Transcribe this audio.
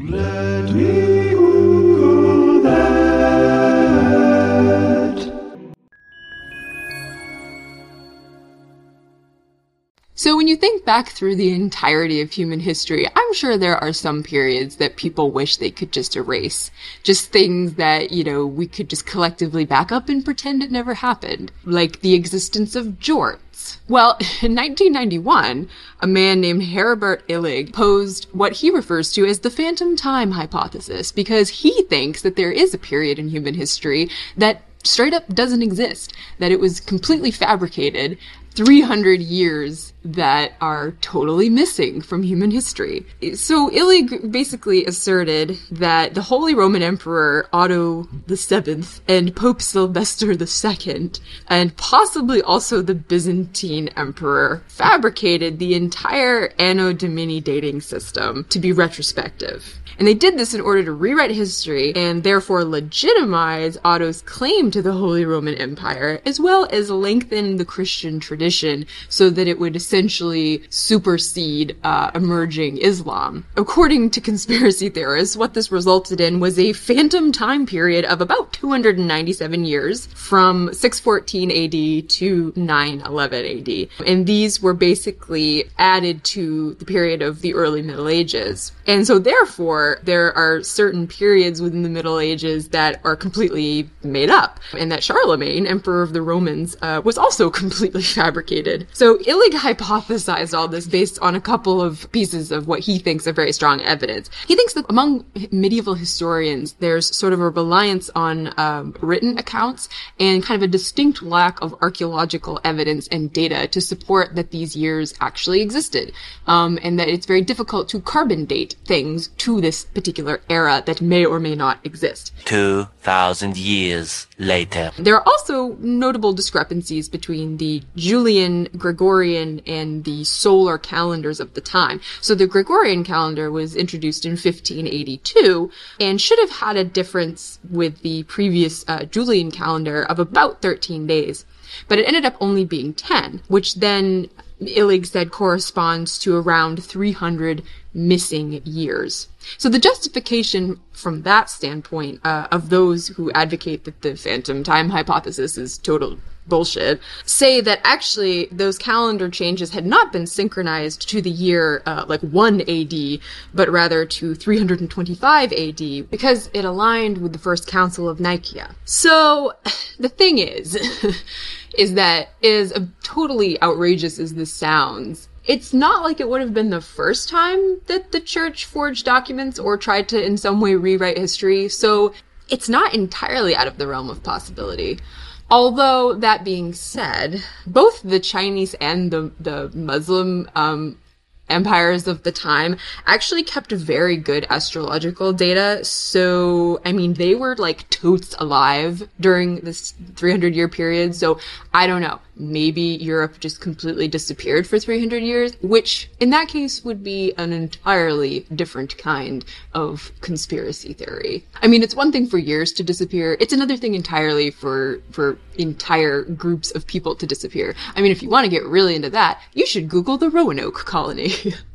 Let me So when you think back through the entirety of human history, I'm sure there are some periods that people wish they could just erase. Just things that, you know, we could just collectively back up and pretend it never happened. Like the existence of jorts. Well, in 1991, a man named Heribert Illig posed what he refers to as the phantom time hypothesis because he thinks that there is a period in human history that straight up doesn't exist, that it was completely fabricated, 300 years that are totally missing from human history. So Illig basically asserted that the Holy Roman Emperor Otto VII and Pope Sylvester II, and possibly also the Byzantine Emperor, fabricated the entire Anno Domini dating system to be retrospective. And they did this in order to rewrite history and therefore legitimize Otto's claim to the Holy Roman Empire, as well as lengthen the Christian tradition so that it would essentially supersede uh, emerging Islam. According to conspiracy theorists, what this resulted in was a phantom time period of about 297 years from 614 AD to 911 AD. And these were basically added to the period of the early Middle Ages. And so therefore, there are certain periods within the Middle Ages that are completely made up. And that Charlemagne, Emperor of the Romans, uh, was also completely fabricated. So Illig hypothesized all this based on a couple of pieces of what he thinks are very strong evidence. He thinks that among medieval historians, there's sort of a reliance on um, written accounts and kind of a distinct lack of archaeological evidence and data to support that these years actually existed. Um, and that it's very difficult to carbon date things to this particular era that may or may not exist. 2,000 years later. There are also notable discrepancies between the Julian, Gregorian, and the solar calendars of the time. So the Gregorian calendar was introduced in 1582 and should have had a difference with the previous uh, Julian calendar of about 13 days. But it ended up only being 10, which then Illig said corresponds to around 300 missing years. So the justification from that standpoint uh, of those who advocate that the phantom time hypothesis is total bullshit say that actually those calendar changes had not been synchronized to the year uh, like 1 AD, but rather to 325 AD because it aligned with the first council of Nicaea. So the thing is, is that is totally outrageous as this sounds. It's not like it would have been the first time that the church forged documents or tried to in some way rewrite history, so it's not entirely out of the realm of possibility. Although that being said, both the Chinese and the the Muslim um, empires of the time actually kept very good astrological data. So, I mean, they were like totes alive during this 300 year period. So, I don't know maybe Europe just completely disappeared for 300 years, which in that case would be an entirely different kind of conspiracy theory. I mean, it's one thing for years to disappear. It's another thing entirely for, for entire groups of people to disappear. I mean, if you want to get really into that, you should Google the Roanoke colony.